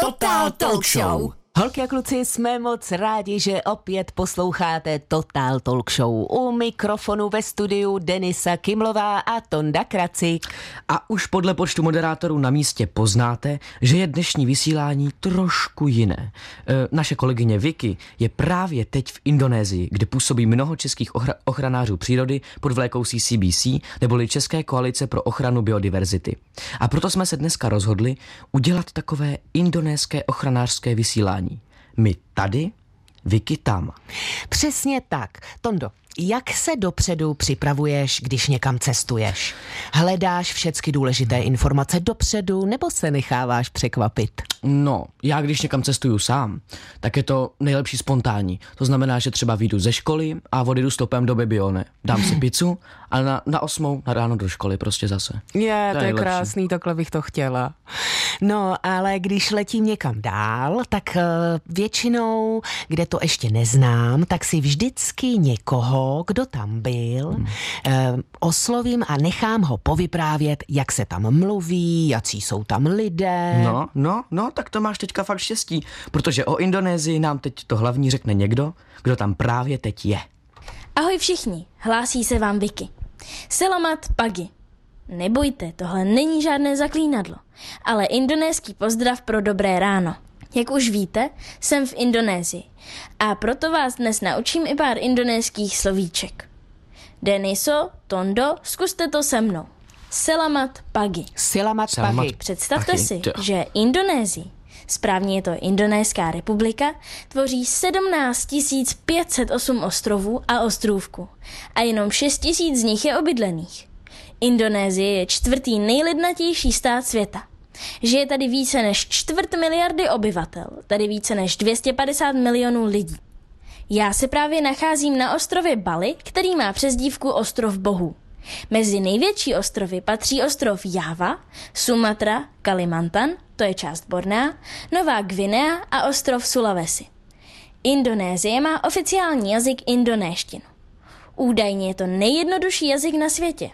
Total Talk Show. Holky a kluci, jsme moc rádi, že opět posloucháte Total Talk Show. U mikrofonu ve studiu Denisa Kimlová a Tonda Kracik. A už podle počtu moderátorů na místě poznáte, že je dnešní vysílání trošku jiné. E, naše kolegyně Vicky je právě teď v Indonésii, kde působí mnoho českých ochra- ochranářů přírody pod vlékou CCBC, neboli České koalice pro ochranu biodiverzity. A proto jsme se dneska rozhodli udělat takové indonéské ochranářské vysílání. My tady, Vicky tam. Přesně tak. Tondo, jak se dopředu připravuješ, když někam cestuješ? Hledáš všechny důležité informace dopředu nebo se necháváš překvapit? No, já když někam cestuju sám, tak je to nejlepší spontánní. To znamená, že třeba vyjdu ze školy a odjedu stopem do Bebione. Dám si pizzu a na, na osmou na ráno do školy prostě zase. Je, to, to je nejlepší. krásný, takhle bych to chtěla. No, ale když letím někam dál, tak uh, většinou, kde to ještě neznám, tak si vždycky někoho, kdo tam byl, hmm. uh, oslovím a nechám ho povyprávět, jak se tam mluví, jací jsou tam lidé. No, no, no, tak to máš teďka fakt štěstí, protože o Indonésii nám teď to hlavní řekne někdo, kdo tam právě teď je. Ahoj všichni, hlásí se vám Vicky. Selamat pagi. Nebojte, tohle není žádné zaklínadlo, ale indonéský pozdrav pro dobré ráno. Jak už víte, jsem v Indonésii a proto vás dnes naučím i pár indonéských slovíček. Deniso, Tondo, zkuste to se mnou. Selamat pagi. Silamat Selamat. pahy. Představte Pagi, si, že Indonésii, správně je to Indonéská republika, tvoří 17 508 ostrovů a ostrůvků a jenom 6 000 z nich je obydlených. Indonésie je čtvrtý nejlidnatější stát světa. Žije tady více než čtvrt miliardy obyvatel, tady více než 250 milionů lidí. Já se právě nacházím na ostrově Bali, který má přezdívku Ostrov bohů. Mezi největší ostrovy patří ostrov Java, Sumatra, Kalimantan, to je část Bornea, Nová Gvinea a ostrov Sulawesi. Indonésie má oficiální jazyk indonéštinu. Údajně je to nejjednodušší jazyk na světě.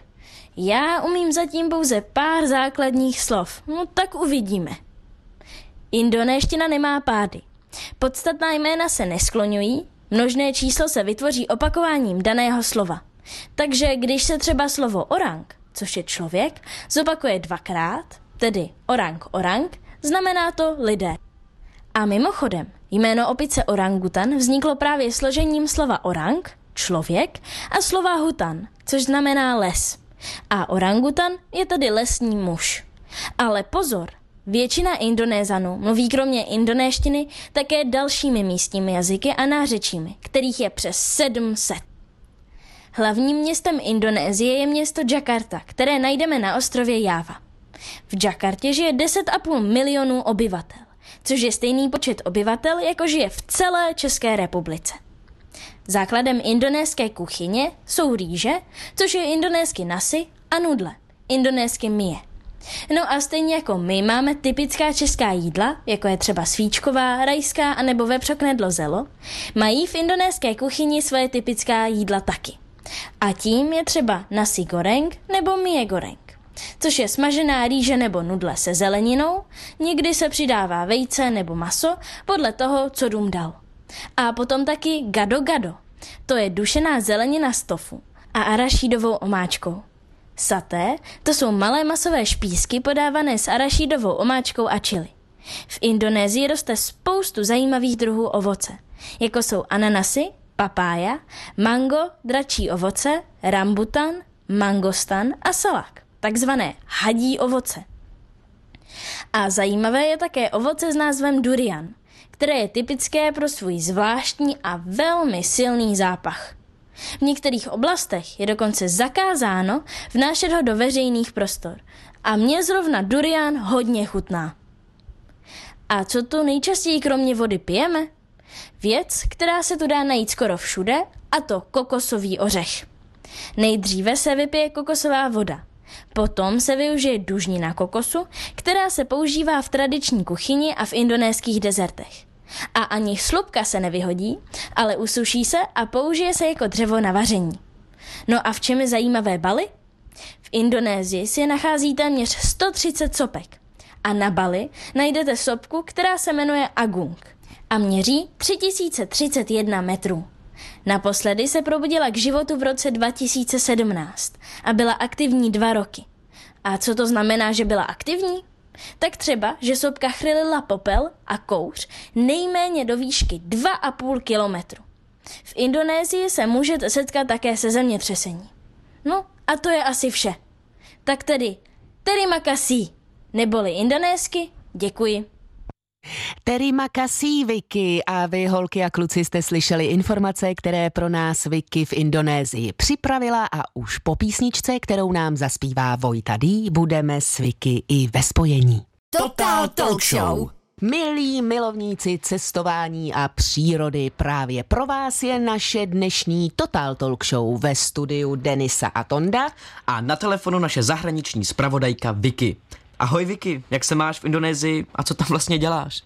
Já umím zatím pouze pár základních slov, no tak uvidíme. Indonéština nemá pády. Podstatná jména se neskloňují, množné číslo se vytvoří opakováním daného slova. Takže když se třeba slovo orang, což je člověk, zopakuje dvakrát, tedy orang orang, znamená to lidé. A mimochodem, jméno opice orangutan vzniklo právě složením slova orang, člověk, a slova hutan, což znamená les. A orangutan je tedy lesní muž. Ale pozor, většina Indonézanů mluví kromě indonéštiny také dalšími místními jazyky a nářečími, kterých je přes 700. Hlavním městem Indonésie je město Jakarta, které najdeme na ostrově Java. V Jakartě žije 10,5 milionů obyvatel, což je stejný počet obyvatel, jako žije v celé České republice. Základem indonéské kuchyně jsou rýže, což je indonésky nasi a nudle, indonésky mie. No a stejně jako my máme typická česká jídla, jako je třeba svíčková, rajská a nebo vepřoknedlo zelo, mají v indonéské kuchyni svoje typická jídla taky. A tím je třeba nasi goreng nebo mie goreng, což je smažená rýže nebo nudle se zeleninou, někdy se přidává vejce nebo maso podle toho, co dům dal. A potom taky gado gado, to je dušená zelenina z tofu a arašídovou omáčkou. Saté, to jsou malé masové špísky podávané s arašídovou omáčkou a čili. V Indonésii roste spoustu zajímavých druhů ovoce, jako jsou ananasy, papája, mango, dračí ovoce, rambutan, mangostan a salak, takzvané hadí ovoce. A zajímavé je také ovoce s názvem durian, které je typické pro svůj zvláštní a velmi silný zápach. V některých oblastech je dokonce zakázáno vnášet ho do veřejných prostor. A mě zrovna durian hodně chutná. A co tu nejčastěji kromě vody pijeme? Věc, která se tu dá najít skoro všude, a to kokosový ořech. Nejdříve se vypije kokosová voda. Potom se využije dužnina kokosu, která se používá v tradiční kuchyni a v indonéských dezertech. A ani slupka se nevyhodí, ale usuší se a použije se jako dřevo na vaření. No a v čem je zajímavé Bali? V Indonésii si nachází téměř 130 sopek. A na Bali najdete sopku, která se jmenuje Agung a měří 3031 metrů. Naposledy se probudila k životu v roce 2017 a byla aktivní dva roky. A co to znamená, že byla aktivní? Tak třeba, že sopka chrylila popel a kouř nejméně do výšky 2,5 kilometru. V Indonésii se můžete setkat také se zemětřesení. No a to je asi vše. Tak tedy, terima kasih, neboli indonésky, děkuji. Terima kasí Vicky a vy holky a kluci jste slyšeli informace, které pro nás Vicky v Indonésii připravila a už po písničce, kterou nám zaspívá Vojta D, budeme s Vicky i ve spojení. Total Talk Show. Milí milovníci cestování a přírody, právě pro vás je naše dnešní Total Talk Show ve studiu Denisa a Tonda. A na telefonu naše zahraniční zpravodajka Vicky. Ahoj Vicky, jak se máš v Indonésii a co tam vlastně děláš?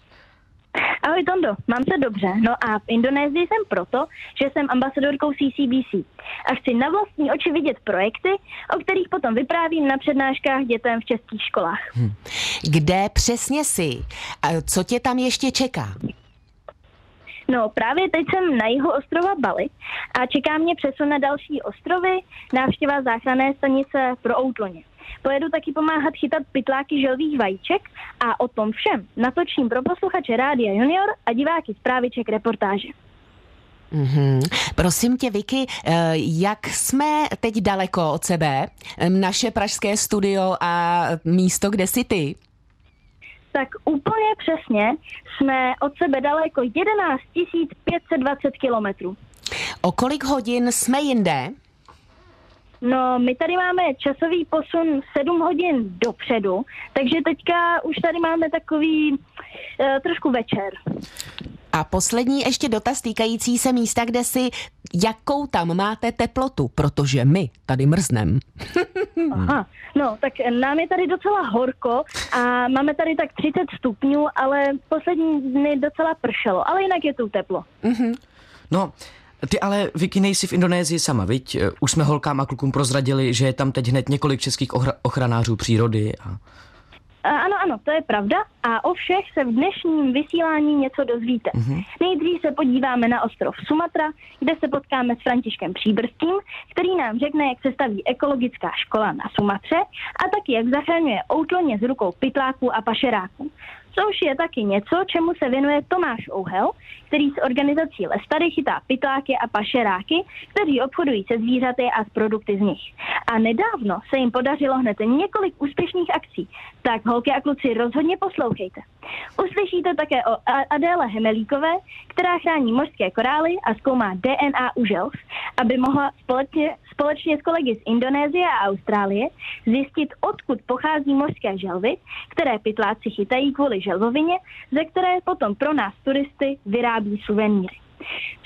Ahoj Tondo, mám se dobře. No a v Indonésii jsem proto, že jsem ambasadorkou CCBC a chci na vlastní oči vidět projekty, o kterých potom vyprávím na přednáškách dětem v českých školách. Hm. Kde přesně jsi? A co tě tam ještě čeká? No právě teď jsem na jihu ostrova Bali a čeká mě přesun na další ostrovy, návštěva záchranné stanice pro Outloně. Pojedu taky pomáhat chytat pytláky želvých vajíček a o tom všem natočím pro posluchače Rádia Junior a diváky zpráviček reportáže. Mm-hmm. Prosím tě, Vicky, eh, jak jsme teď daleko od sebe? Naše pražské studio a místo, kde jsi ty? Tak úplně přesně jsme od sebe daleko 11 520 kilometrů. O kolik hodin jsme jinde? No, my tady máme časový posun 7 hodin dopředu, takže teďka už tady máme takový uh, trošku večer. A poslední ještě dotaz týkající se místa, kde si, jakou tam máte teplotu, protože my tady mrznem. Aha, no tak nám je tady docela horko a máme tady tak 30 stupňů, ale poslední dny docela pršelo, ale jinak je tu teplo. Mm-hmm. No, ty ale, Vicky, nejsi v Indonésii sama, viď? Už jsme holkám a klukům prozradili, že je tam teď hned několik českých ochranářů přírody a... Ano, ano, to je pravda a o všech se v dnešním vysílání něco dozvíte. Mm-hmm. Nejdřív se podíváme na ostrov Sumatra, kde se potkáme s Františkem Příbrským, který nám řekne, jak se staví ekologická škola na Sumatře a taky jak zachraňuje outloně z rukou pytláků a pašeráků což je taky něco, čemu se věnuje Tomáš Ouhel, který s organizací Lestary chytá pytláky a pašeráky, kteří obchodují se zvířaty a s produkty z nich. A nedávno se jim podařilo hned několik úspěšných akcí, tak holky a kluci rozhodně poslouchejte. Uslyšíte také o Adéle Hemelíkové, která chrání mořské korály a zkoumá DNA u želv, aby mohla společně, společně s kolegy z Indonésie a Austrálie zjistit, odkud pochází mořské želvy, které pytláci chytají kvůli želvovině, ze které potom pro nás turisty vyrábí suvenýry.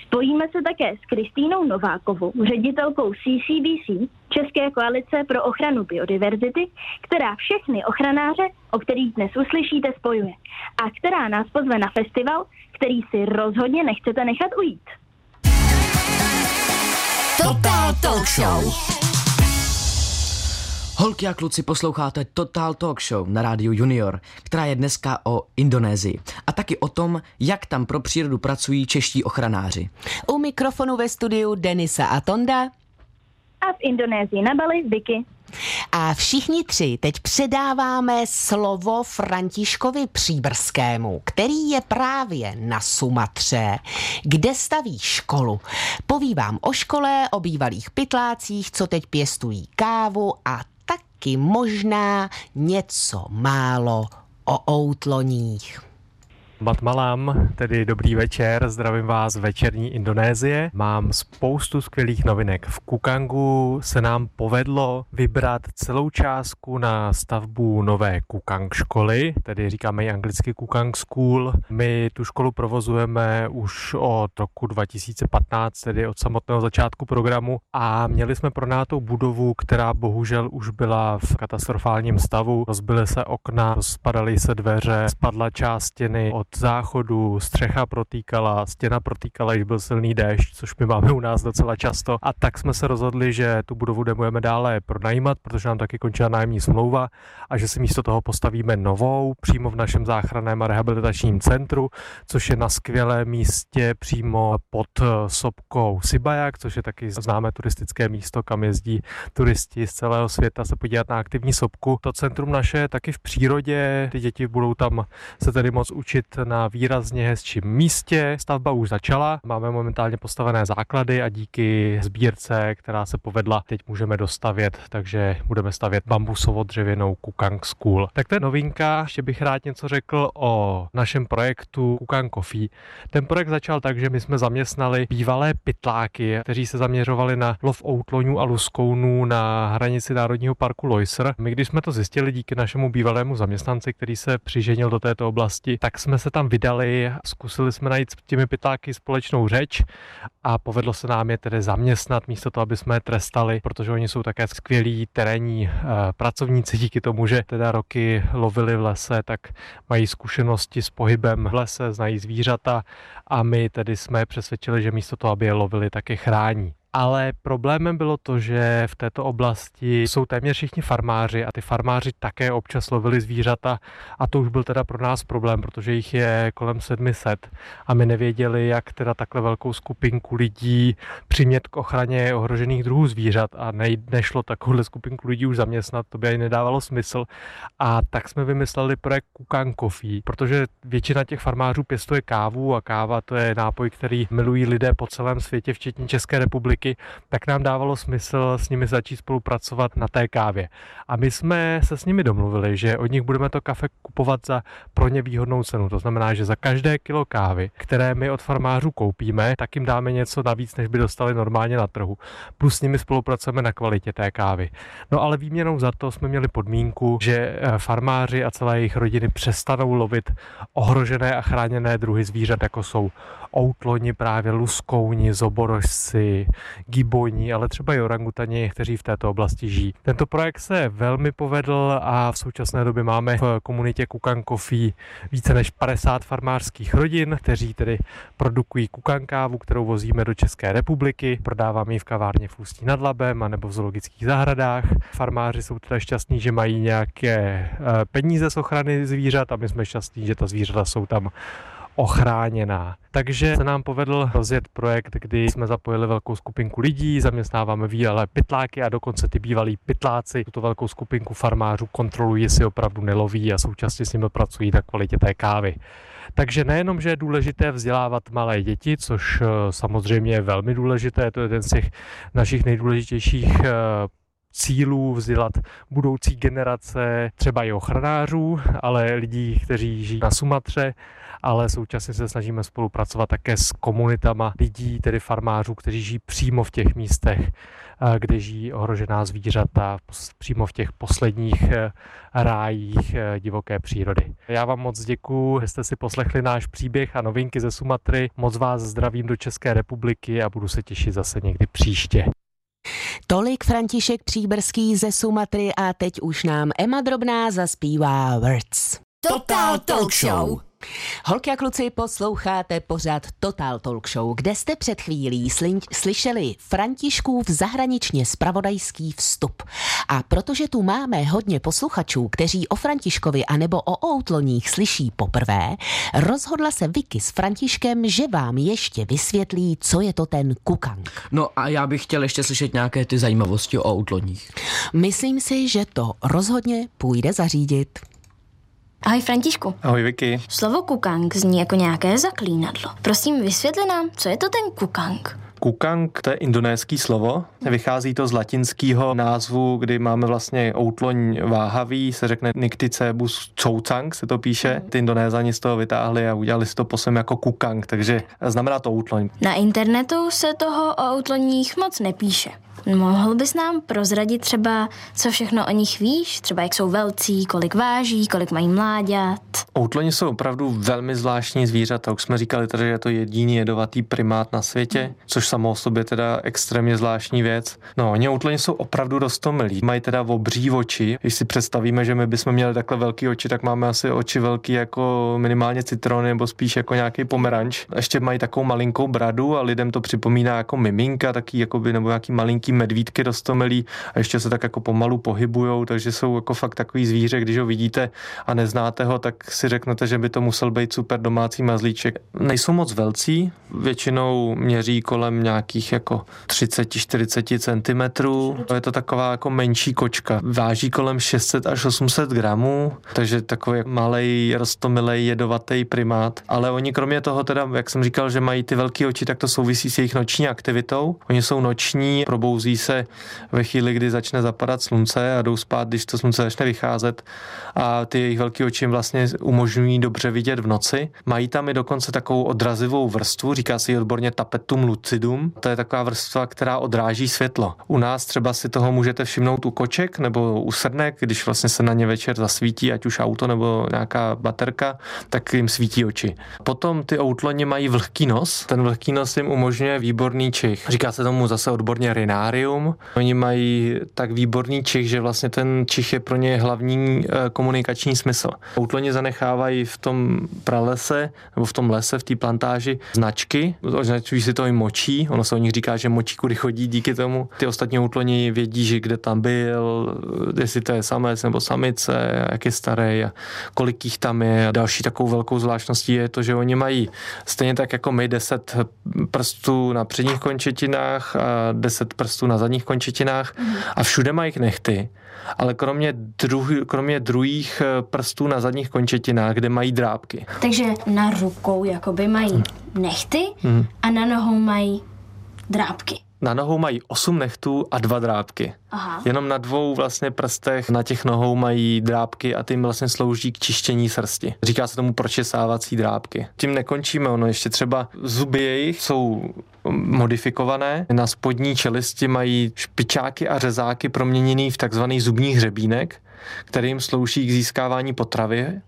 Spojíme se také s Kristýnou Novákovou, ředitelkou CCBC, České koalice pro ochranu biodiverzity, která všechny ochranáře, o kterých dnes uslyšíte, spojuje a která nás pozve na festival, který si rozhodně nechcete nechat ujít. Total Talk Show. Holky a kluci, posloucháte Total Talk Show na rádiu Junior, která je dneska o Indonésii a taky o tom, jak tam pro přírodu pracují čeští ochranáři. U mikrofonu ve studiu Denisa a Tonda. A v Indonésii na Bali Vicky. A všichni tři teď předáváme slovo Františkovi Příbrskému, který je právě na Sumatře, kde staví školu. Poví vám o škole, o bývalých pytlácích, co teď pěstují kávu a taky možná něco málo o outloních. Matmalam, tedy dobrý večer, zdravím vás večerní Indonésie. Mám spoustu skvělých novinek. V Kukangu se nám povedlo vybrat celou částku na stavbu nové Kukang školy, tedy říkáme ji anglicky Kukang School. My tu školu provozujeme už od roku 2015, tedy od samotného začátku programu a měli jsme pronátou budovu, která bohužel už byla v katastrofálním stavu. Rozbily se okna, rozpadaly se dveře, spadla část stěny od od záchodu, střecha protýkala, stěna protýkala, když byl silný déšť, což my máme u nás docela často. A tak jsme se rozhodli, že tu budovu budeme dále pronajímat, protože nám taky končila nájemní smlouva a že si místo toho postavíme novou přímo v našem záchranném a rehabilitačním centru, což je na skvělém místě přímo pod sopkou Sibajak, což je taky známé turistické místo, kam jezdí turisti z celého světa se podívat na aktivní sopku. To centrum naše je taky v přírodě, ty děti budou tam se tedy moc učit na výrazně hezčím místě. Stavba už začala, máme momentálně postavené základy a díky sbírce, která se povedla, teď můžeme dostavět, takže budeme stavět bambusovo-dřevěnou Kukang School. Tak to je novinka, ještě bych rád něco řekl o našem projektu Kukang Coffee. Ten projekt začal tak, že my jsme zaměstnali bývalé pytláky, kteří se zaměřovali na lov outloňů a luskounů na hranici Národního parku Loiser. My, když jsme to zjistili díky našemu bývalému zaměstnanci, který se přiženil do této oblasti, tak jsme se tam vydali, zkusili jsme najít s těmi pytláky společnou řeč a povedlo se nám je tedy zaměstnat místo toho, aby jsme je trestali, protože oni jsou také skvělí terénní uh, pracovníci. Díky tomu, že teda roky lovili v lese, tak mají zkušenosti s pohybem v lese, znají zvířata a my tedy jsme přesvědčili, že místo toho, aby je lovili, tak je chrání ale problémem bylo to, že v této oblasti jsou téměř všichni farmáři a ty farmáři také občas lovili zvířata a to už byl teda pro nás problém, protože jich je kolem 700 a my nevěděli, jak teda takhle velkou skupinku lidí přimět k ochraně ohrožených druhů zvířat a ne, nešlo takovouhle skupinku lidí už zaměstnat, to by ani nedávalo smysl. A tak jsme vymysleli projekt Kukan Coffee, protože většina těch farmářů pěstuje kávu a káva to je nápoj, který milují lidé po celém světě, včetně České republiky roky, tak nám dávalo smysl s nimi začít spolupracovat na té kávě. A my jsme se s nimi domluvili, že od nich budeme to kafe kupovat za pro ně výhodnou cenu. To znamená, že za každé kilo kávy, které my od farmářů koupíme, tak jim dáme něco navíc, než by dostali normálně na trhu. Plus s nimi spolupracujeme na kvalitě té kávy. No ale výměnou za to jsme měli podmínku, že eh, farmáři a celé jejich rodiny přestanou lovit ohrožené a chráněné druhy zvířat, jako jsou outloni, právě luskouni, zoborožci, giboni, ale třeba i orangutani, kteří v této oblasti žijí. Tento projekt se velmi povedl a v současné době máme v komunitě Kukan Coffee více než 50 farmářských rodin, kteří tedy produkují kukankávu, kterou vozíme do České republiky. Prodáváme ji v kavárně v Ústí nad Labem a nebo v zoologických zahradách. Farmáři jsou teda šťastní, že mají nějaké eh, peníze z ochrany zvířat a my jsme šťastní, že ta zvířata jsou tam ochráněná. Takže se nám povedl rozjet projekt, kdy jsme zapojili velkou skupinku lidí, zaměstnáváme výjelé pytláky a dokonce ty bývalí pytláci tuto velkou skupinku farmářů kontrolují, jestli opravdu neloví a současně s nimi pracují na kvalitě té kávy. Takže nejenom, že je důležité vzdělávat malé děti, což eh, samozřejmě je velmi důležité, to je jeden z těch našich nejdůležitějších eh, cílů vzdělat budoucí generace třeba i ochranářů, ale lidí, kteří žijí na Sumatře, ale současně se snažíme spolupracovat také s komunitama lidí, tedy farmářů, kteří žijí přímo v těch místech, eh, kde žijí ohrožená zvířata, přímo v těch posledních eh, rájích eh, divoké přírody. Já vám moc děkuji, že jste si poslechli náš příběh a novinky ze Sumatry. Moc vás zdravím do České republiky a budu se těšit zase někdy příště. Tolik František Příbrský ze Sumatry a teď už nám Emma Drobná zaspívá Words. Total Talk Show. Holky a kluci, posloucháte pořád Total Talk Show, kde jste před chvílí slyšeli Františkův zahraničně spravodajský vstup. A protože tu máme hodně posluchačů, kteří o Františkovi anebo o outloních slyší poprvé, rozhodla se Vicky s Františkem, že vám ještě vysvětlí, co je to ten kukang. No a já bych chtěl ještě slyšet nějaké ty zajímavosti o outloních. Myslím si, že to rozhodně půjde zařídit. Ahoj Františku. Ahoj Vicky. Slovo kukang zní jako nějaké zaklínadlo. Prosím, vysvětli nám, co je to ten kukang? Kukang to je indonéský slovo, vychází to z latinského názvu, kdy máme vlastně outloň váhavý, se řekne Nycticebus choucang, se to píše. Ty indonézani z toho vytáhli a udělali si to posem jako kukang, takže znamená to outloň. Na internetu se toho o outloních moc nepíše. Mohl bys nám prozradit třeba, co všechno o nich víš? Třeba jak jsou velcí, kolik váží, kolik mají mláďat? Outloni jsou opravdu velmi zvláštní zvířata. Už jsme říkali že je to jediný jedovatý primát na světě, což samo o sobě teda extrémně zvláštní věc. No, oni outloni jsou opravdu rostomilí. Mají teda obří oči. Když si představíme, že my bychom měli takhle velký oči, tak máme asi oči velký jako minimálně citrony nebo spíš jako nějaký pomeranč. Ještě mají takovou malinkou bradu a lidem to připomíná jako miminka, taky jakoby, nebo nějaký malinký medvídky rostomilí a ještě se tak jako pomalu pohybujou, takže jsou jako fakt takový zvíře, když ho vidíte a neznáte ho, tak si řeknete, že by to musel být super domácí mazlíček. Nejsou moc velcí, většinou měří kolem nějakých jako 30-40 cm. Je to taková jako menší kočka. Váží kolem 600 až 800 gramů, takže takový malý rostomilej jedovatý primát. Ale oni kromě toho teda, jak jsem říkal, že mají ty velké oči, tak to souvisí s jejich noční aktivitou. Oni jsou noční, probouzí se ve chvíli, kdy začne zapadat slunce a jdou spát, když to slunce začne vycházet a ty jejich velké oči jim vlastně umožňují dobře vidět v noci. Mají tam i dokonce takovou odrazivou vrstvu, říká se jí odborně tapetum lucidum. To je taková vrstva, která odráží světlo. U nás třeba si toho můžete všimnout u koček nebo u srnek, když vlastně se na ně večer zasvítí, ať už auto nebo nějaká baterka, tak jim svítí oči. Potom ty outloni mají vlhký nos. Ten vlhký nos jim umožňuje výborný čich. Říká se tomu zase odborně rinárium. Oni mají tak výborný čich, že vlastně ten čich je pro ně hlavní eh, komunikační smysl. Outloni zanechávají v tom pralese nebo v tom lese, v té plantáži značky, označují si to i močí, ono se o nich říká, že močí kudy chodí díky tomu. Ty ostatní outloni vědí, že kde tam byl, jestli to je samec nebo samice, jak je starý a kolik jich tam je. A další takovou velkou zvláštností je to, že oni mají stejně tak jako my 10 prstů na předních končetinách a 10 prstů na zadních končetinách a všude mají nechty ale kromě, druh, kromě druhých prstů na zadních končetinách, kde mají drábky. Takže na rukou jakoby mají nechty Hmm. a na nohou mají drábky. Na nohou mají 8 nechtů a dva drábky. Aha. Jenom na dvou vlastně prstech na těch nohou mají drábky a tím vlastně slouží k čištění srsti. Říká se tomu pročesávací drábky. Tím nekončíme, ono ještě třeba zuby jejich jsou modifikované. Na spodní čelisti mají špičáky a řezáky proměněný v takzvaný zubní hřebínek, který jim slouží k získávání potravy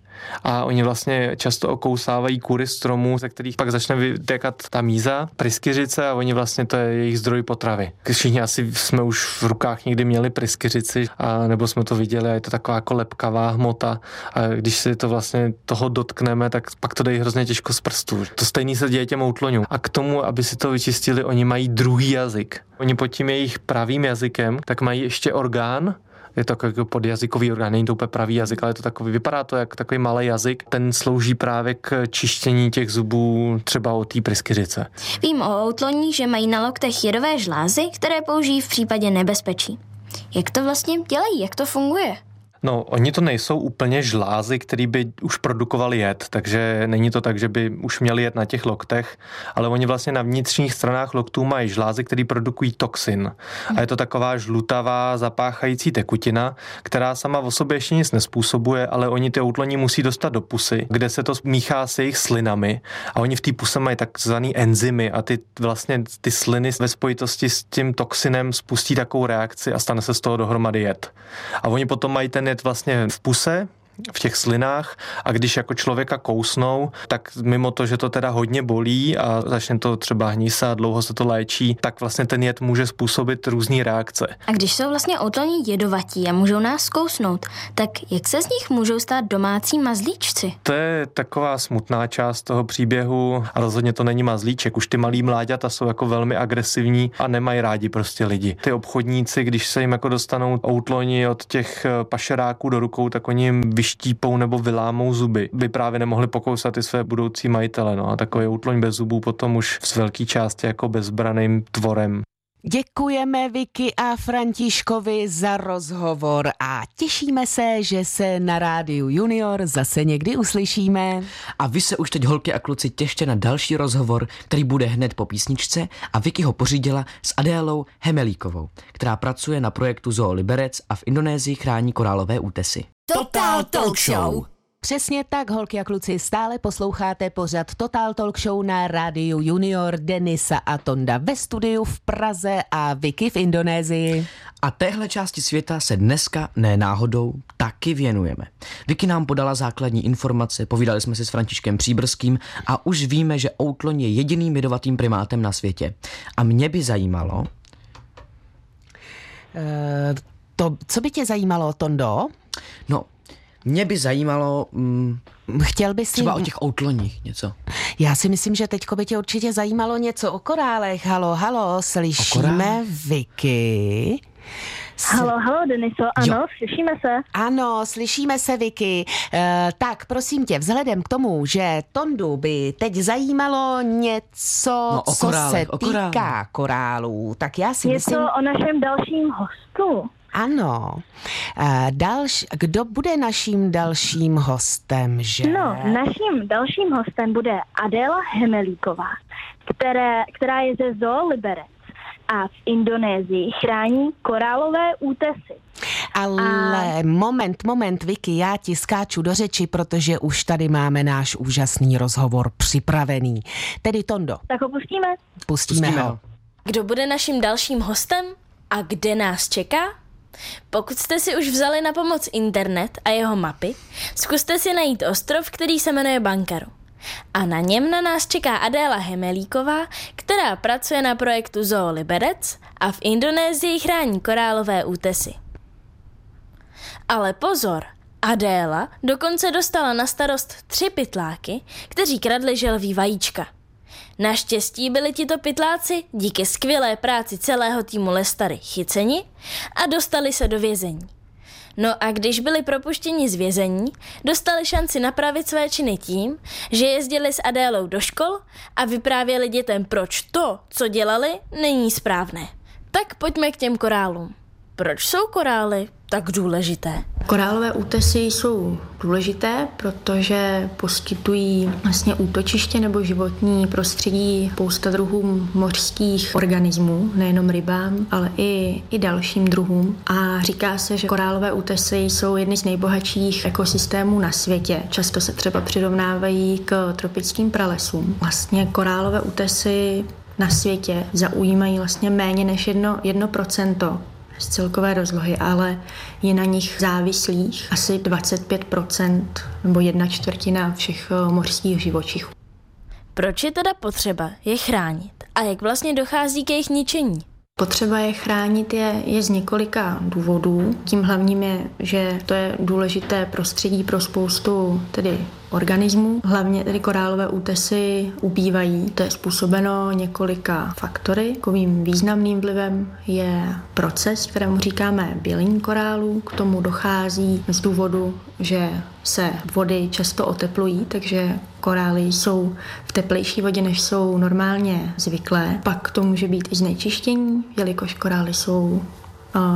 a oni vlastně často okousávají kůry stromů, ze kterých pak začne vytékat ta míza, pryskyřice a oni vlastně to je jejich zdroj potravy. Všichni asi jsme už v rukách někdy měli pryskyřici, a nebo jsme to viděli a je to taková jako lepkavá hmota a když si to vlastně toho dotkneme, tak pak to dají hrozně těžko z prstů. To stejný se děje těm outloňům. A k tomu, aby si to vyčistili, oni mají druhý jazyk. Oni pod tím jejich pravým jazykem, tak mají ještě orgán, je to jako podjazykový orgán, není to úplně pravý jazyk, ale je to takový, vypadá to jak takový malý jazyk. Ten slouží právě k čištění těch zubů třeba o té pryskyřice. Vím o outloní, že mají na loktech jedové žlázy, které použijí v případě nebezpečí. Jak to vlastně dělají? Jak to funguje? No, oni to nejsou úplně žlázy, který by už produkovali jed, takže není to tak, že by už měli jed na těch loktech, ale oni vlastně na vnitřních stranách loktů mají žlázy, které produkují toxin. A je to taková žlutavá, zapáchající tekutina, která sama o sobě ještě nic nespůsobuje, ale oni ty outloní musí dostat do pusy, kde se to míchá s jejich slinami a oni v té puse mají takzvané enzymy a ty vlastně ty sliny ve spojitosti s tím toxinem spustí takovou reakci a stane se z toho dohromady jed. A oni potom mají ten jed vlastně v puse, v těch slinách a když jako člověka kousnou, tak mimo to, že to teda hodně bolí a začne to třeba hnisat, dlouho se to léčí, tak vlastně ten jed může způsobit různé reakce. A když jsou vlastně outloní jedovatí a můžou nás zkousnout, tak jak se z nich můžou stát domácí mazlíčci? To je taková smutná část toho příběhu a rozhodně to není mazlíček. Už ty malí mláďata jsou jako velmi agresivní a nemají rádi prostě lidi. Ty obchodníci, když se jim jako dostanou outloni od těch pašeráků do rukou, tak oni jim vyštípou nebo vylámou zuby. By právě nemohli pokousat i své budoucí majitele. No a takový outloň bez zubů potom už z velké části jako bezbraným tvorem. Děkujeme Vicky a Františkovi za rozhovor a těšíme se, že se na rádiu Junior zase někdy uslyšíme. A vy se už teď holky a kluci těšte na další rozhovor, který bude hned po písničce a Vicky ho pořídila s Adélou Hemelíkovou, která pracuje na projektu Zoo Liberec a v Indonésii chrání korálové útesy. Total Talk Show. Přesně tak, holky a kluci, stále posloucháte pořad Total Talk Show na rádiu Junior Denisa a Tonda ve studiu v Praze a Vicky v Indonésii. A téhle části světa se dneska, ne náhodou, taky věnujeme. Vicky nám podala základní informace, povídali jsme si s Františkem Příbrským a už víme, že outloň je jediným jedovatým primátem na světě. A mě by zajímalo... E, to, co by tě zajímalo, Tondo? No, mě by zajímalo... Mm, Chtěl bys Třeba o těch outloních něco. Já si myslím, že teďko by tě určitě zajímalo něco o korálech. Halo, halo, slyšíme Vicky? Halo, halo, Deniso, ano, jo. slyšíme se. Ano, slyšíme se, Vicky. E, tak, prosím tě, vzhledem k tomu, že Tondu by teď zajímalo něco, no, co korálech, se týká korálů, tak já si něco myslím... Něco o našem dalším hostu. Ano. Dalš, kdo bude naším dalším hostem, že? No, naším dalším hostem bude Adéla Hemelíková, které, která je ze Zoo Liberec a v Indonésii chrání korálové útesy. Ale a... moment, moment, Vicky, já ti skáču do řeči, protože už tady máme náš úžasný rozhovor připravený. Tedy Tondo. Tak ho pustíme? Pustíme, pustíme ho. Kdo bude naším dalším hostem a kde nás čeká? Pokud jste si už vzali na pomoc internet a jeho mapy, zkuste si najít ostrov, který se jmenuje Bankaru. A na něm na nás čeká Adéla Hemelíková, která pracuje na projektu Zoo Liberec a v Indonésii chrání korálové útesy. Ale pozor, Adéla dokonce dostala na starost tři pytláky, kteří kradli želví vajíčka – Naštěstí byli tito pytláci díky skvělé práci celého týmu Lestary chyceni a dostali se do vězení. No a když byli propuštěni z vězení, dostali šanci napravit své činy tím, že jezdili s Adélou do škol a vyprávěli dětem, proč to, co dělali, není správné. Tak pojďme k těm korálům. Proč jsou korály tak důležité? Korálové útesy jsou důležité, protože poskytují vlastně útočiště nebo životní prostředí spousta druhům mořských organismů, nejenom rybám, ale i, i dalším druhům. A říká se, že korálové útesy jsou jedny z nejbohatších ekosystémů na světě. Často se třeba přirovnávají k tropickým pralesům. Vlastně korálové útesy na světě zaujímají vlastně méně než jedno, jedno procento z celkové rozlohy, ale je na nich závislých asi 25% nebo jedna čtvrtina všech eh, mořských živočichů. Proč je teda potřeba je chránit a jak vlastně dochází ke jejich ničení? Potřeba je chránit je, je z několika důvodů. Tím hlavním je, že to je důležité prostředí pro spoustu tedy organismů. Hlavně tedy korálové útesy ubývají. To je způsobeno několika faktory. Takovým významným vlivem je proces, kterému říkáme bělení korálů. K tomu dochází z důvodu, že se vody často oteplují, takže korály jsou v teplejší vodě, než jsou normálně zvyklé. Pak to může být i znečištění, jelikož korály jsou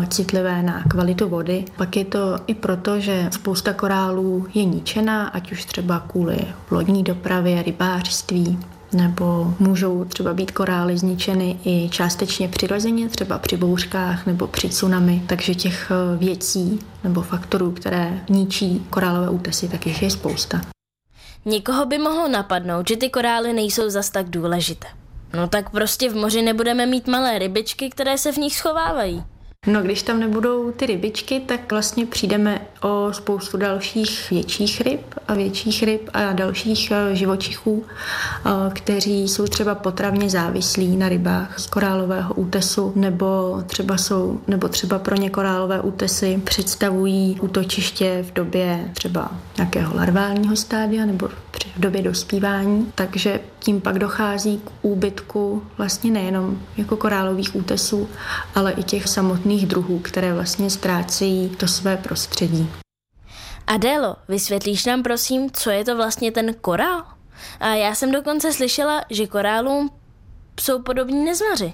citlivé na kvalitu vody. Pak je to i proto, že spousta korálů je ničena, ať už třeba kvůli lodní dopravě, rybářství, nebo můžou třeba být korály zničeny i částečně přirozeně, třeba při bouřkách nebo při tsunami, takže těch eh, věcí nebo faktorů, které ničí korálové útesy, tak jich je spousta. Nikoho by mohlo napadnout, že ty korály nejsou zas tak důležité. No tak prostě v moři nebudeme mít malé rybičky, které se v nich schovávají. No, když tam nebudou ty rybičky, tak vlastně přijdeme o spoustu dalších větších ryb a větších ryb a dalších eh, živočichů, eh, kteří jsou třeba potravně závislí na rybách z korálového útesu, nebo třeba jsou, nebo třeba pro ně korálové útesy představují útočiště v době třeba nějakého larválního stádia nebo v době dospívání, takže tím pak dochází k úbytku vlastně nejenom jako korálových útesů, ale i těch samotných druhů, které vlastně ztrácejí to své prostředí. Adélo, vysvětlíš nám prosím, co je to vlastně ten korál? A já jsem dokonce slyšela, že korálům jsou podobní nezmaři.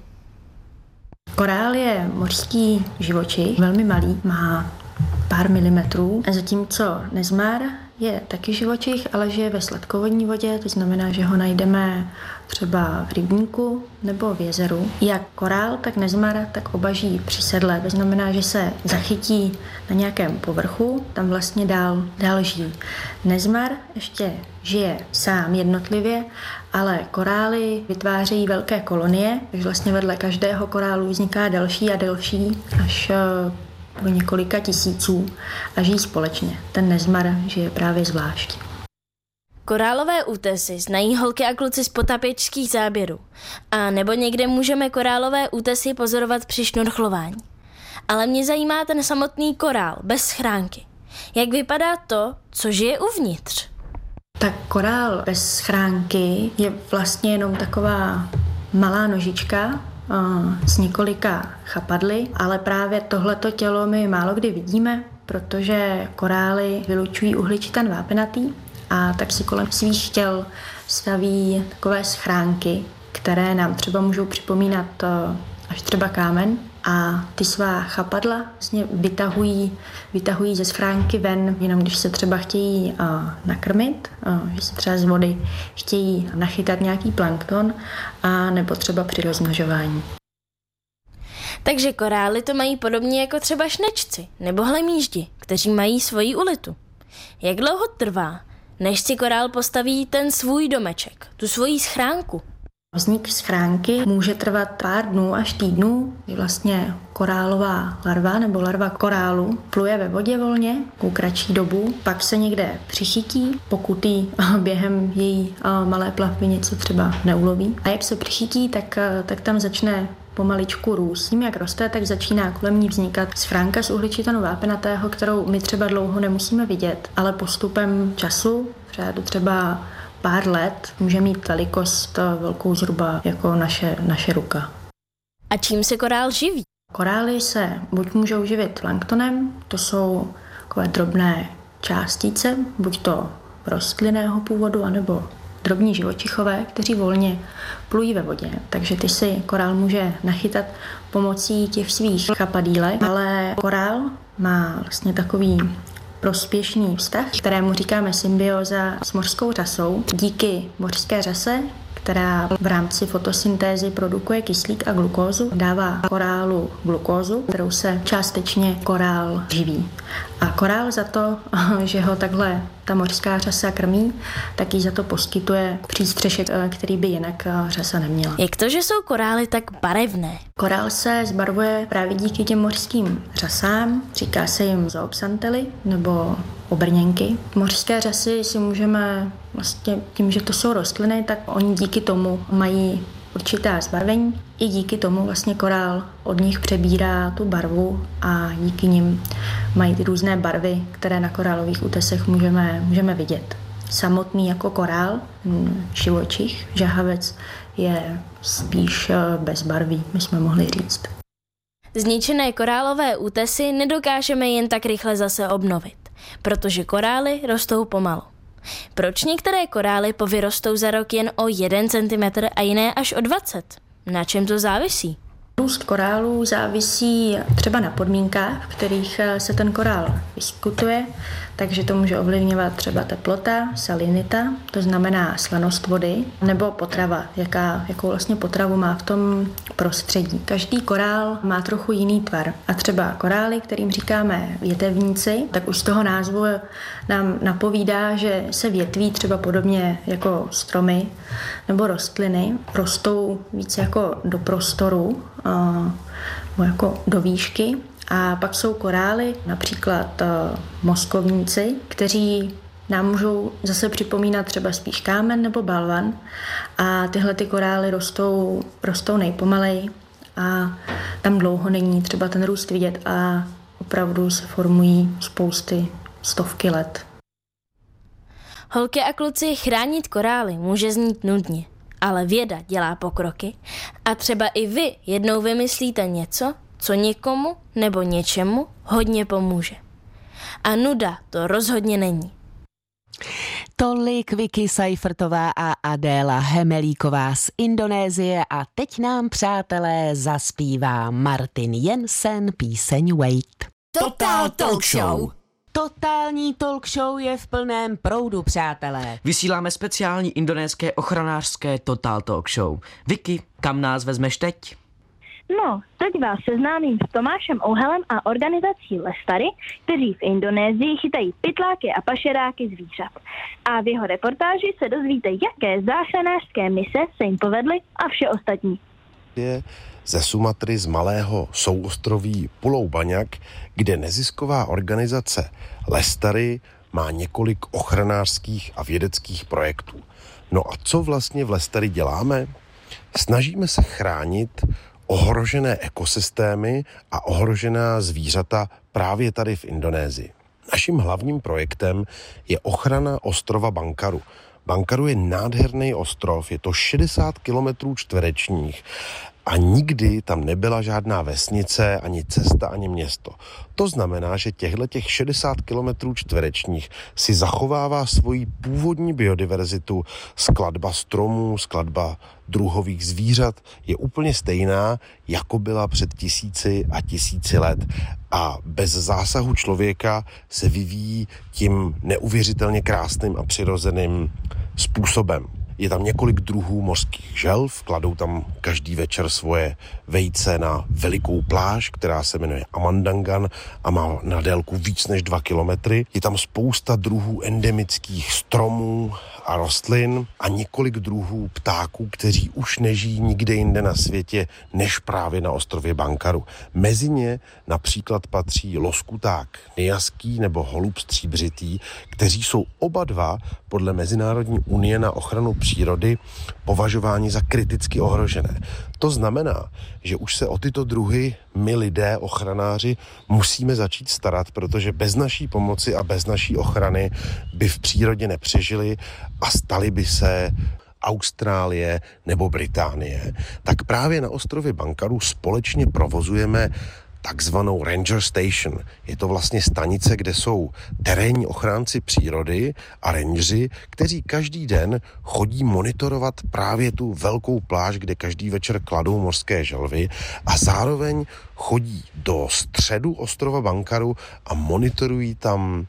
Korál je mořský živočich, velmi malý, má pár milimetrů, zatímco nezmar je taky živočich, ale žije ve sladkovodní vodě, to znamená, že ho najdeme třeba v rybníku nebo v jezeru. Jak korál, tak nezmar, tak oba žijí při sedle. To znamená, že se zachytí na nějakém povrchu, tam vlastně dál, dál žijí. Nezmar ještě žije sám jednotlivě, ale korály vytvářejí velké kolonie, takže vlastně vedle každého korálu vzniká další a další, až o eh, několika tisíců a žijí společně. Ten nezmar žije právě zvlášť. Korálové útesy znají holky a kluci z potapěčských záběrů. A nebo někde můžeme korálové útesy pozorovat při šnorchlování. Ale mě zajímá ten samotný korál, bez schránky. Jak vypadá to, co žije uvnitř? Tak korál bez schránky je vlastně jenom taková malá nožička s několika chapadly, ale právě tohleto tělo my málo kdy vidíme, protože korály vylučují uhličitan vápenatý a tak si kolem svých těl staví takové schránky, které nám třeba můžou připomínat eh, až třeba kámen a ty svá chapadla vlastně vytahují, vytahují ze schránky ven, jenom když se třeba chtějí nakrmit, že se třeba z vody chtějí nachytat nějaký plankton a nebo třeba při rozmnožování. Takže korály to mají podobně jako třeba šnečci nebo hlemíždi, kteří mají svoji ulitu. Jak dlouho trvá, než si korál postaví ten svůj domeček, tu svoji schránku. Vznik schránky může trvat pár dnů až týdnů. Vlastně korálová larva nebo larva korálu pluje ve vodě volně ku kratší dobu, pak se někde přichytí, pokud jí během její malé plavby něco třeba neuloví. A jak se přichytí, tak, tak tam začne pomaličku růst. Tím, jak roste, tak začíná kolem ní vznikat schránka z uhličitanu vápenatého, kterou my třeba dlouho nemusíme vidět, ale postupem času, řádu třeba pár let, může mít velikost velkou zhruba jako naše, naše ruka. A čím se korál živí? Korály se buď můžou živit planktonem, to jsou takové drobné částice, buď to rostlinného původu, anebo drobní živočichové, kteří volně plují ve vodě. Takže ty si korál může nachytat pomocí těch svých chapadílek, ale korál má vlastně takový prospěšný vztah, kterému říkáme symbioza s mořskou řasou. Díky mořské řase která v rámci fotosyntézy produkuje kyslík a glukózu, dává korálu glukózu, kterou se částečně korál živí. A korál za to, že ho takhle ta mořská řasa krmí, tak jí za to poskytuje přístřešek, eh, který by jinak eh, řasa neměla. Jak to, že jsou korály tak barevné? Korál se zbarvuje právě díky těm mořským řasám, říká se jim zoopsantely nebo obrněnky. Mořské řasy si můžeme vlastně tím, že to jsou rostliny, tak oni díky tomu mají určitá zbarvení. I díky tomu vlastně korál od nich přebírá tu barvu a díky nim mají ty různé barvy, které na korálových útesech můžeme, můžeme vidět. Samotný jako korál, živočich, žahavec, je spíš eh, bezbarvý, my jsme mohli říct. Zničené korálové útesy nedokážeme jen tak rychle zase obnovit, protože korály rostou pomalu. Proč některé korály povyrostou za rok jen o 1 cm a jiné až o 20? Na čem to závisí? Růst korálů závisí třeba na podmínkách, v kterých se ten korál vyskutuje takže to může ovlivňovat třeba teplota, salinita, to znamená slanost vody, nebo potrava, jaká, jakou vlastně potravu má v tom prostředí. Každý korál má trochu jiný tvar a třeba korály, kterým říkáme větevníci, tak už z toho názvu nám napovídá, že se větví třeba podobně jako stromy nebo rostliny, rostou více jako do prostoru, jako do výšky a pak jsou korály, například uh, moskovníci, kteří nám můžou zase připomínat třeba spíš kámen nebo balvan a tyhle ty korály rostou, rostou nejpomalej a tam dlouho není třeba ten růst vidět a opravdu se formují spousty, stovky let. Holky a kluci chránit korály může znít nudně, ale věda dělá pokroky a třeba i vy jednou vymyslíte něco, co někomu nebo něčemu hodně pomůže. A nuda to rozhodně není. Tolik Vicky Seifertová a Adéla Hemelíková z Indonésie a teď nám, přátelé, zaspívá Martin Jensen píseň Wait. Total Talk Show. Totální talk show je v plném proudu, přátelé. Vysíláme speciální indonéské ochranářské Total Talk Show. Vicky, kam nás vezmeš teď? No, teď vás seznámím s Tomášem Ouhelem a organizací Lestary, kteří v Indonésii chytají pytláky a pašeráky zvířat. A v jeho reportáži se dozvíte, jaké záchranářské mise se jim povedly a vše ostatní. Je ze Sumatry z malého souostroví Pulou Baňak, kde nezisková organizace Lestary má několik ochranářských a vědeckých projektů. No a co vlastně v Lestary děláme? Snažíme se chránit ohrožené ekosystémy a ohrožená zvířata právě tady v Indonésii. Naším hlavním projektem je ochrana ostrova Bankaru. Bankaru je nádherný ostrov, je to 60 kilometrů čtverečních a nikdy tam nebyla žádná vesnice, ani cesta, ani město. To znamená, že těchto těch 60 km čtverečních si zachovává svoji původní biodiverzitu, skladba stromů, skladba druhových zvířat je úplně stejná, jako byla před tisíci a tisíci let. A bez zásahu člověka se vyvíjí tím neuvěřitelně krásným a přirozeným způsobem. Je tam několik druhů mořských želv, kladou tam každý večer svoje vejce na velikou pláž, která se jmenuje Amandangan a má na délku víc než dva kilometry. Je tam spousta druhů endemických stromů a rostlin a několik druhů ptáků, kteří už nežijí nikde jinde na světě, než právě na ostrově Bankaru. Mezi ně například patří loskuták nejaský nebo holub stříbřitý, kteří jsou oba dva podle Mezinárodní unie na ochranu přírody považováni za kriticky ohrožené. To znamená, že už se o tyto druhy my lidé, ochranáři, musíme začít starat, protože bez naší pomoci a bez naší ochrany by v přírodě nepřežili a stali by se Austrálie nebo Británie, tak právě na ostrově Bankaru společně provozujeme takzvanou Ranger Station. Je to vlastně stanice, kde jsou terénní ochránci přírody a rangeri, kteří každý den chodí monitorovat právě tu velkou pláž, kde každý večer kladou mořské želvy a zároveň chodí do středu ostrova Bankaru a monitorují tam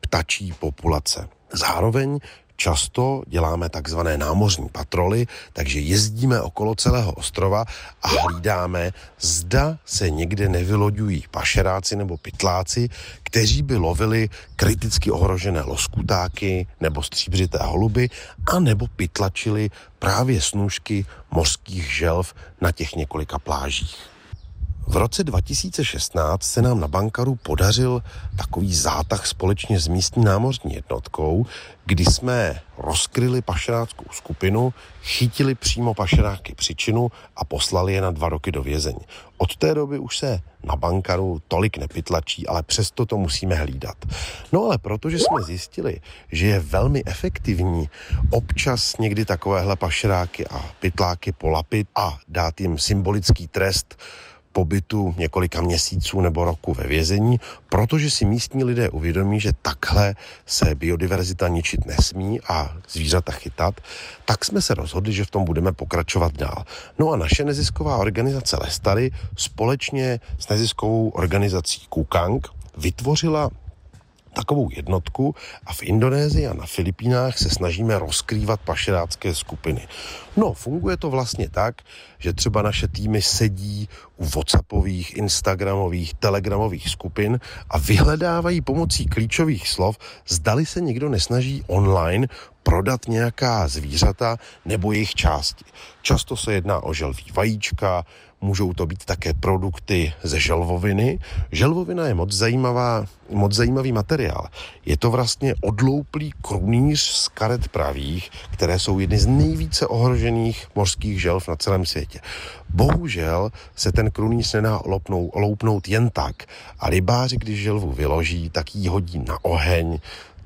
ptačí populace. Zároveň Často děláme takzvané námořní patroly, takže jezdíme okolo celého ostrova a hlídáme, zda se někde nevyloďují pašeráci nebo pytláci, kteří by lovili kriticky ohrožené loskutáky nebo stříbřité holuby a nebo pytlačili právě snůžky mořských želv na těch několika plážích. V roce 2016 se nám na Bankaru podařil takový zátah společně s místní námořní jednotkou, kdy jsme rozkryli pašeráckou skupinu, chytili přímo pašeráky příčinu a poslali je na dva roky do vězení. Od té doby už se na bankaru tolik nepytlačí, ale přesto to musíme hlídat. No ale protože jsme zjistili, že je velmi efektivní občas někdy takovéhle pašeráky a pytláky polapit a dát jim symbolický trest, pobytu několika měsíců nebo roku ve vězení, protože si místní lidé uvědomí, že takhle se biodiverzita ničit nesmí a zvířata chytat, tak jsme se rozhodli, že v tom budeme pokračovat dál. No a naše nezisková organizace Lestary společně s neziskovou organizací Kukang vytvořila takovou jednotku a v Indonésii a na Filipínách se snažíme rozkrývat pašerácké skupiny. No, funguje to vlastně tak, že třeba naše týmy sedí u WhatsAppových, Instagramových, Telegramových skupin a vyhledávají pomocí klíčových slov, zdali se někdo nesnaží online prodat nějaká zvířata nebo jejich části. Často se jedná o želví vajíčka, můžou to být také produkty ze želvoviny. Želvovina je moc, zajímavá, moc zajímavý materiál. Je to vlastně odlouplý krunýř z karet pravých, které jsou jedny z nejvíce ohrožených mořských želv na celém světě. Bohužel se ten krunýř nedá loupnout, loupnout jen tak a rybáři, když želvu vyloží, tak ji hodí na oheň,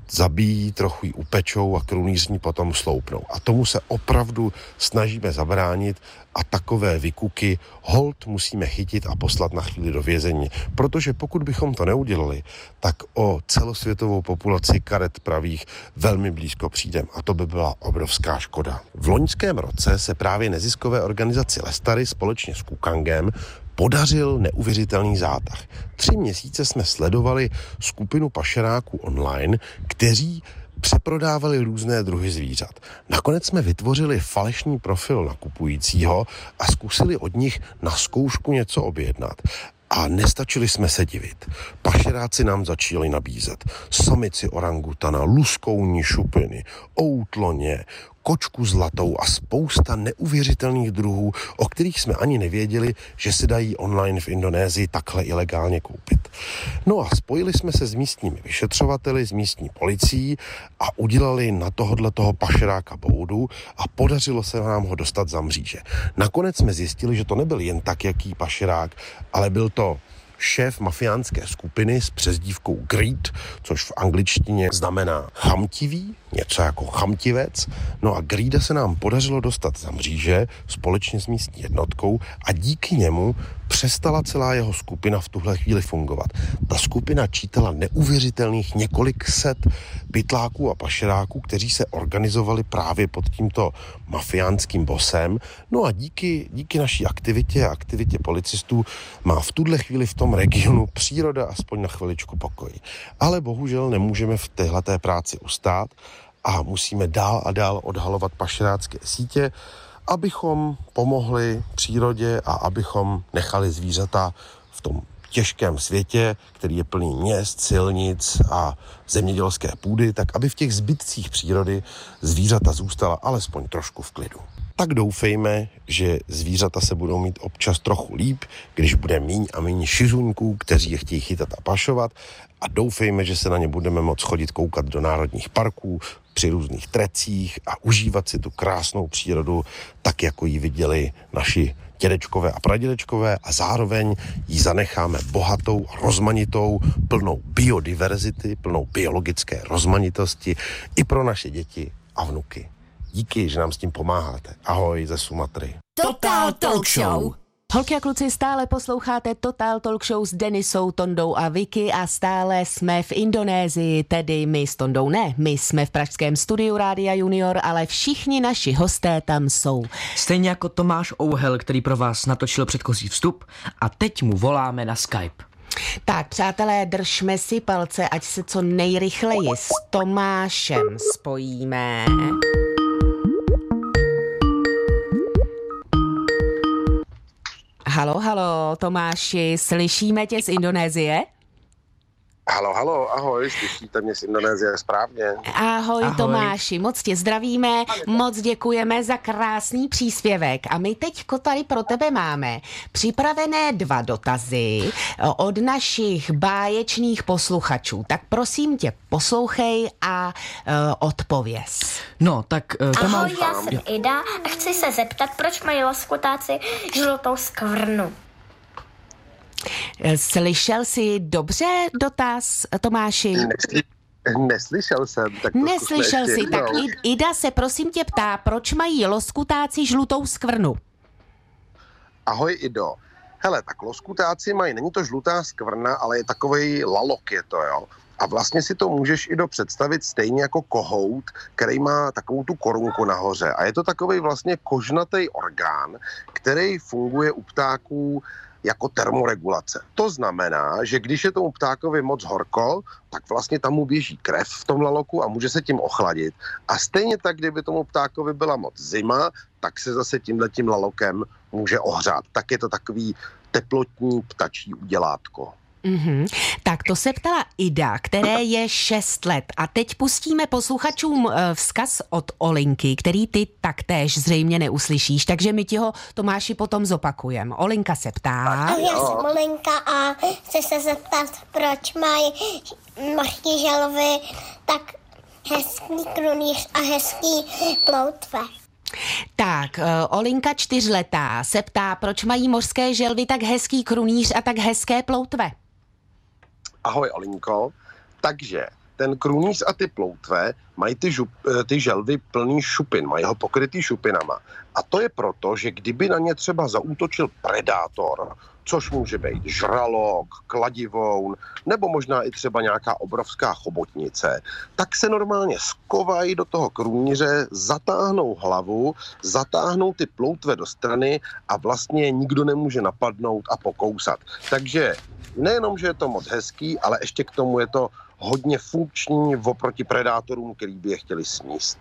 zabijí, trochu ji upečou a krunýřní potom sloupnou. A tomu se opravdu snažíme zabránit a takové vykuky hold musíme chytit a poslat na chvíli do vězení. Protože pokud bychom to neudělali, tak o celosvětovou populaci karet pravých velmi blízko přijdem a to by byla obrovská škoda. V loňském roce se právě neziskové organizaci Lestary společně s Kukangem podařil neuvěřitelný zátah. Tři měsíce jsme sledovali skupinu pašeráků online, kteří přeprodávali různé druhy zvířat. Nakonec jsme vytvořili falešný profil nakupujícího a zkusili od nich na zkoušku něco objednat. A nestačili jsme se divit. Pašeráci nám začali nabízet samici orangutana, luskouní šupiny, outloně, kočku zlatou a spousta neuvěřitelných druhů, o kterých jsme ani nevěděli, že se dají online v Indonésii takhle ilegálně koupit. No a spojili jsme se s místními vyšetřovateli, s místní policií a udělali na tohodle toho pašeráka boudu a podařilo se nám ho dostat za mříže. Nakonec jsme zjistili, že to nebyl jen tak jaký pašerák, ale byl to šéf mafiánské skupiny s přezdívkou Greed, což v angličtině znamená chamtivý, něco jako chamtivec. No a Greeda se nám podařilo dostat za mříže společně s místní jednotkou a díky němu přestala celá jeho skupina v tuhle chvíli fungovat. Ta skupina čítala neuvěřitelných několik set pytláků a pašeráků, kteří se organizovali právě pod tímto mafiánským bosem. No a díky, díky naší aktivitě a aktivitě policistů má v tuhle chvíli v tom regionu příroda aspoň na chviličku pokoj. Ale bohužel nemůžeme v téhleté práci ustát a musíme dál a dál odhalovat pašerácké sítě, abychom pomohli přírodě a abychom nechali zvířata v tom těžkém světě, který je plný měst, silnic a zemědělské půdy, tak aby v těch zbytcích přírody zvířata zůstala alespoň trošku v klidu. Tak doufejme, že zvířata se budou mít občas trochu líp, když bude míň a míň šiřuňků, kteří je chtějí chytat a pašovat a doufejme, že se na ně budeme moct chodit koukat do národních parků, při různých trecích a užívat si tu krásnou přírodu tak, jako ji viděli naši dědečkové a pradědečkové a zároveň ji zanecháme bohatou, rozmanitou, plnou biodiverzity, plnou biologické rozmanitosti i pro naše děti a vnuky. Díky, že nám s tím pomáháte. Ahoj ze Sumatry. Total Talk Show. Holky a kluci, stále posloucháte Total Talk Show s Denisou, Tondou a Vicky a stále jsme v Indonésii, tedy my s Tondou ne, my jsme v pražském studiu Rádia Junior, ale všichni naši hosté tam jsou. Stejně jako Tomáš Ouhel, který pro vás natočil předchozí vstup a teď mu voláme na Skype. Tak, přátelé, držme si palce, ať se co nejrychleji s Tomášem spojíme. Halo, halo, Tomáši, slyšíme tě z Indonésie? Halo, halo, ahoj, slyšíte mě z Indonésie správně? Ahoj, Ahoj Tomáši, moc tě zdravíme, moc děkujeme za krásný příspěvek a my teď tady pro tebe máme připravené dva dotazy od našich báječných posluchačů. Tak prosím tě, poslouchej a uh, odpověz. No, tak uh, Tomáš... Ahoj, já jsem Ida a chci se zeptat, proč mají laskutáci žlutou skvrnu. Slyšel jsi dobře dotaz, Tomáši? Neslyšel jsem. Tak Neslyšel jsi, tak Ida se prosím tě ptá, proč mají loskutáci žlutou skvrnu? Ahoj Ido. Hele, tak loskutáci mají, není to žlutá skvrna, ale je takový lalok je to, jo. A vlastně si to můžeš i do představit stejně jako kohout, který má takovou tu korunku nahoře. A je to takový vlastně kožnatý orgán, který funguje u ptáků jako termoregulace. To znamená, že když je tomu ptákovi moc horko, tak vlastně tam mu běží krev v tom laloku a může se tím ochladit. A stejně tak, kdyby tomu ptákovi byla moc zima, tak se zase tímhletím lalokem může ohřát. Tak je to takový teplotní ptačí udělátko. Mm-hmm. Tak to se ptala Ida, které je 6 let. A teď pustíme posluchačům eh, vzkaz od Olinky, který ty taktéž zřejmě neuslyšíš, takže my ti ho, Tomáši, potom zopakujem. Olinka se ptá. A já jsem Olinka a chci se zeptat, proč mají mořní želvy tak hezký krunýř a hezký ploutve. Tak, uh, Olinka čtyřletá se ptá, proč mají mořské želvy tak hezký krunýř a tak hezké ploutve. Ahoj Olinko. Takže ten krunýř a ty ploutve mají ty, žup, eh, ty želvy plný šupin, mají ho pokrytý šupinama. A to je proto, že kdyby na ně třeba zaútočil predátor, což může být žralok, kladivoun, nebo možná i třeba nějaká obrovská chobotnice, tak se normálně skovají do toho krůníře, zatáhnou hlavu, zatáhnou ty ploutve do strany a vlastně nikdo nemůže napadnout a pokousat. Takže nejenom, že je to moc hezký, ale ještě k tomu je to hodně funkční oproti predátorům, který by je chtěli sníst.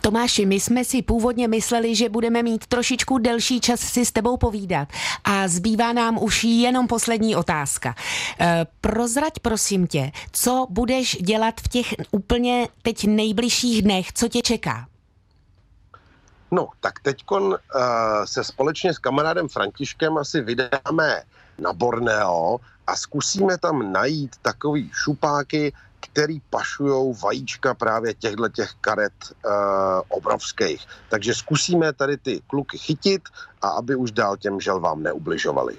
Tomáši, my jsme si původně mysleli, že budeme mít trošičku delší čas si s tebou povídat a zbývá nám už jenom poslední otázka. E, prozrať prosím tě, co budeš dělat v těch úplně teď nejbližších dnech, co tě čeká? No, tak teď uh, se společně s kamarádem Františkem asi vydáme na Borneo a zkusíme tam najít takový šupáky, který pašují vajíčka právě těchto těch karet uh, obrovských. Takže zkusíme tady ty kluky chytit a aby už dál těm želvám neubližovali.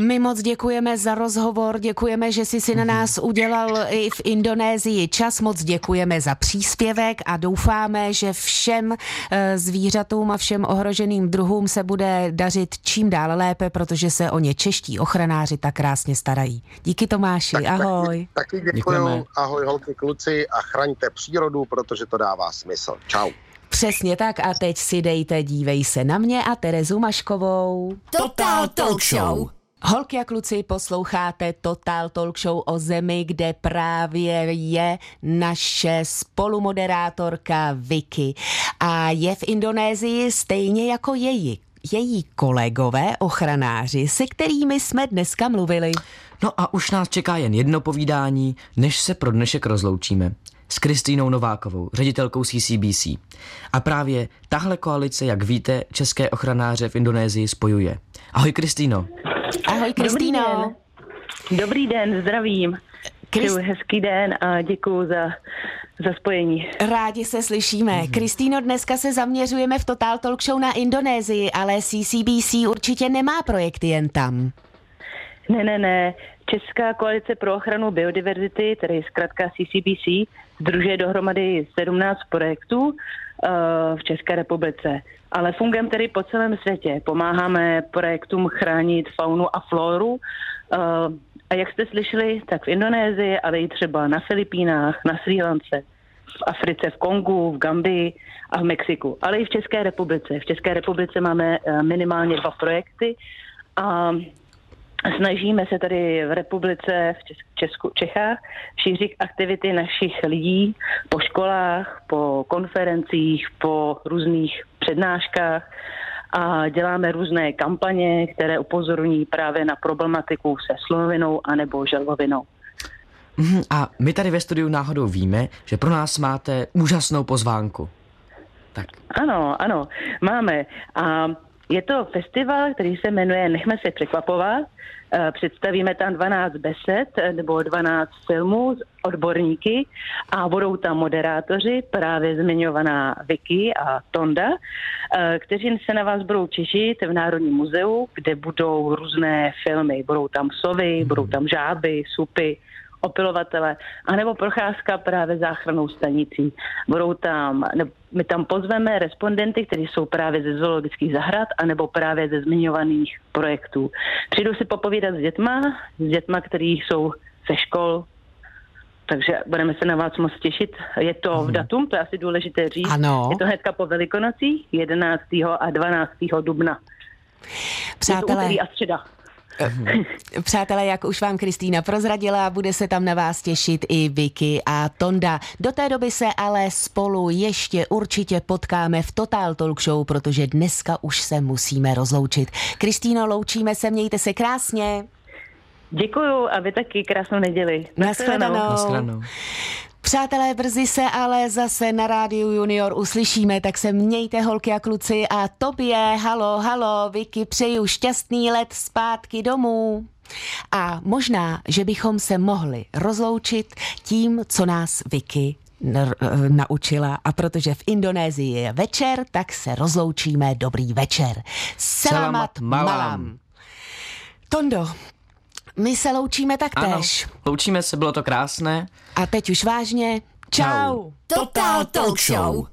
My moc děkujeme za rozhovor, děkujeme, že jsi si na nás udělal i v Indonésii čas, moc děkujeme za příspěvek a doufáme, že všem eh, zvířatům a všem ohroženým druhům se bude dařit čím dál lépe, protože se o ně čeští ochranáři tak krásně starají. Díky Tomáši, tak, ahoj. Taky, taky děkuji, ahoj holky kluci a chraňte přírodu, protože to dává smysl. Čau. Přesně tak a teď si dejte, dívej se na mě a Terezu Maškovou. Total Talk Show. Holky a kluci, posloucháte Total Talk Show o zemi, kde právě je naše spolumoderátorka Vicky. A je v Indonésii stejně jako její její kolegové ochranáři, se kterými jsme dneska mluvili. No a už nás čeká jen jedno povídání, než se pro dnešek rozloučíme. S Kristýnou Novákovou, ředitelkou CCBC. A právě tahle koalice, jak víte, české ochranáře v Indonésii spojuje. Ahoj Kristýno. Ahoj Kristýno. Dobrý den, Dobrý den zdravím. Krist... Přeju hezký den a děkuji za, za spojení. Rádi se slyšíme. Mm-hmm. Kristýno, dneska se zaměřujeme v Total Talk Show na Indonésii, ale CCBC určitě nemá projekty jen tam. Ne, ne, ne. Česká koalice pro ochranu biodiverzity, tedy zkrátka CCBC, združuje dohromady 17 projektů v České republice. Ale fungujeme tedy po celém světě. Pomáháme projektům chránit faunu a floru. Uh, a jak jste slyšeli, tak v Indonésii, ale i třeba na Filipínách, na Sri Lance, v Africe, v Kongu, v Gambii a v Mexiku, ale i v České republice. V České republice máme uh, minimálně dva projekty a Snažíme se tady v republice, v Česku, Čechách, šířit aktivity našich lidí po školách, po konferencích, po různých přednáškách a děláme různé kampaně, které upozorní právě na problematiku se slonovinou anebo želvovinou. Mhm, a my tady ve studiu náhodou víme, že pro nás máte úžasnou pozvánku. Tak. Ano, ano, máme. A je to festival, který se jmenuje Nechme se překvapovat. Eh, představíme tam 12 besed eh, nebo 12 filmů s odborníky a budou tam moderátoři, právě zmiňovaná Vicky a Tonda, eh, kteří se na vás budou těšit v Národním muzeu, kde budou různé filmy. Budou tam sovy, budou tam žáby, supy, opilovatele, anebo procházka právě záchranou stanicí. Budou tam, ne, my tam pozveme respondenty, kteří jsou právě ze zoologických zahrad, anebo právě ze zmiňovaných projektů. Přijdou si popovídat s dětma, s dětma, kteří jsou ze škol, takže budeme se na vás moc těšit. Je to v mhm. datum, to je asi důležité říct. Ano. Je to hnedka po Velikonocích, 11. a 12. dubna. Přátelé, a středa. Mhm. Přátelé, jak už vám Kristýna prozradila, bude se tam na vás těšit i Vicky a Tonda. Do té doby se ale spolu ještě určitě potkáme v Total Talk Show, protože dneska už se musíme rozloučit. Kristýno, loučíme se, mějte se krásně. Děkuju a vy taky krásnou neděli. Naschledanou. Naschledanou. Přátelé, brzy se ale zase na rádiu Junior uslyšíme, tak se mějte holky a kluci a tobě, halo, halo, Vicky, přeju šťastný let zpátky domů. A možná, že bychom se mohli rozloučit tím, co nás Vicky naučila a protože v Indonésii je večer, tak se rozloučíme dobrý večer. Selamat, malam. Tondo, my se loučíme taktéž. Ano, loučíme se, bylo to krásné. A teď už vážně. Čau. Total Talk Show.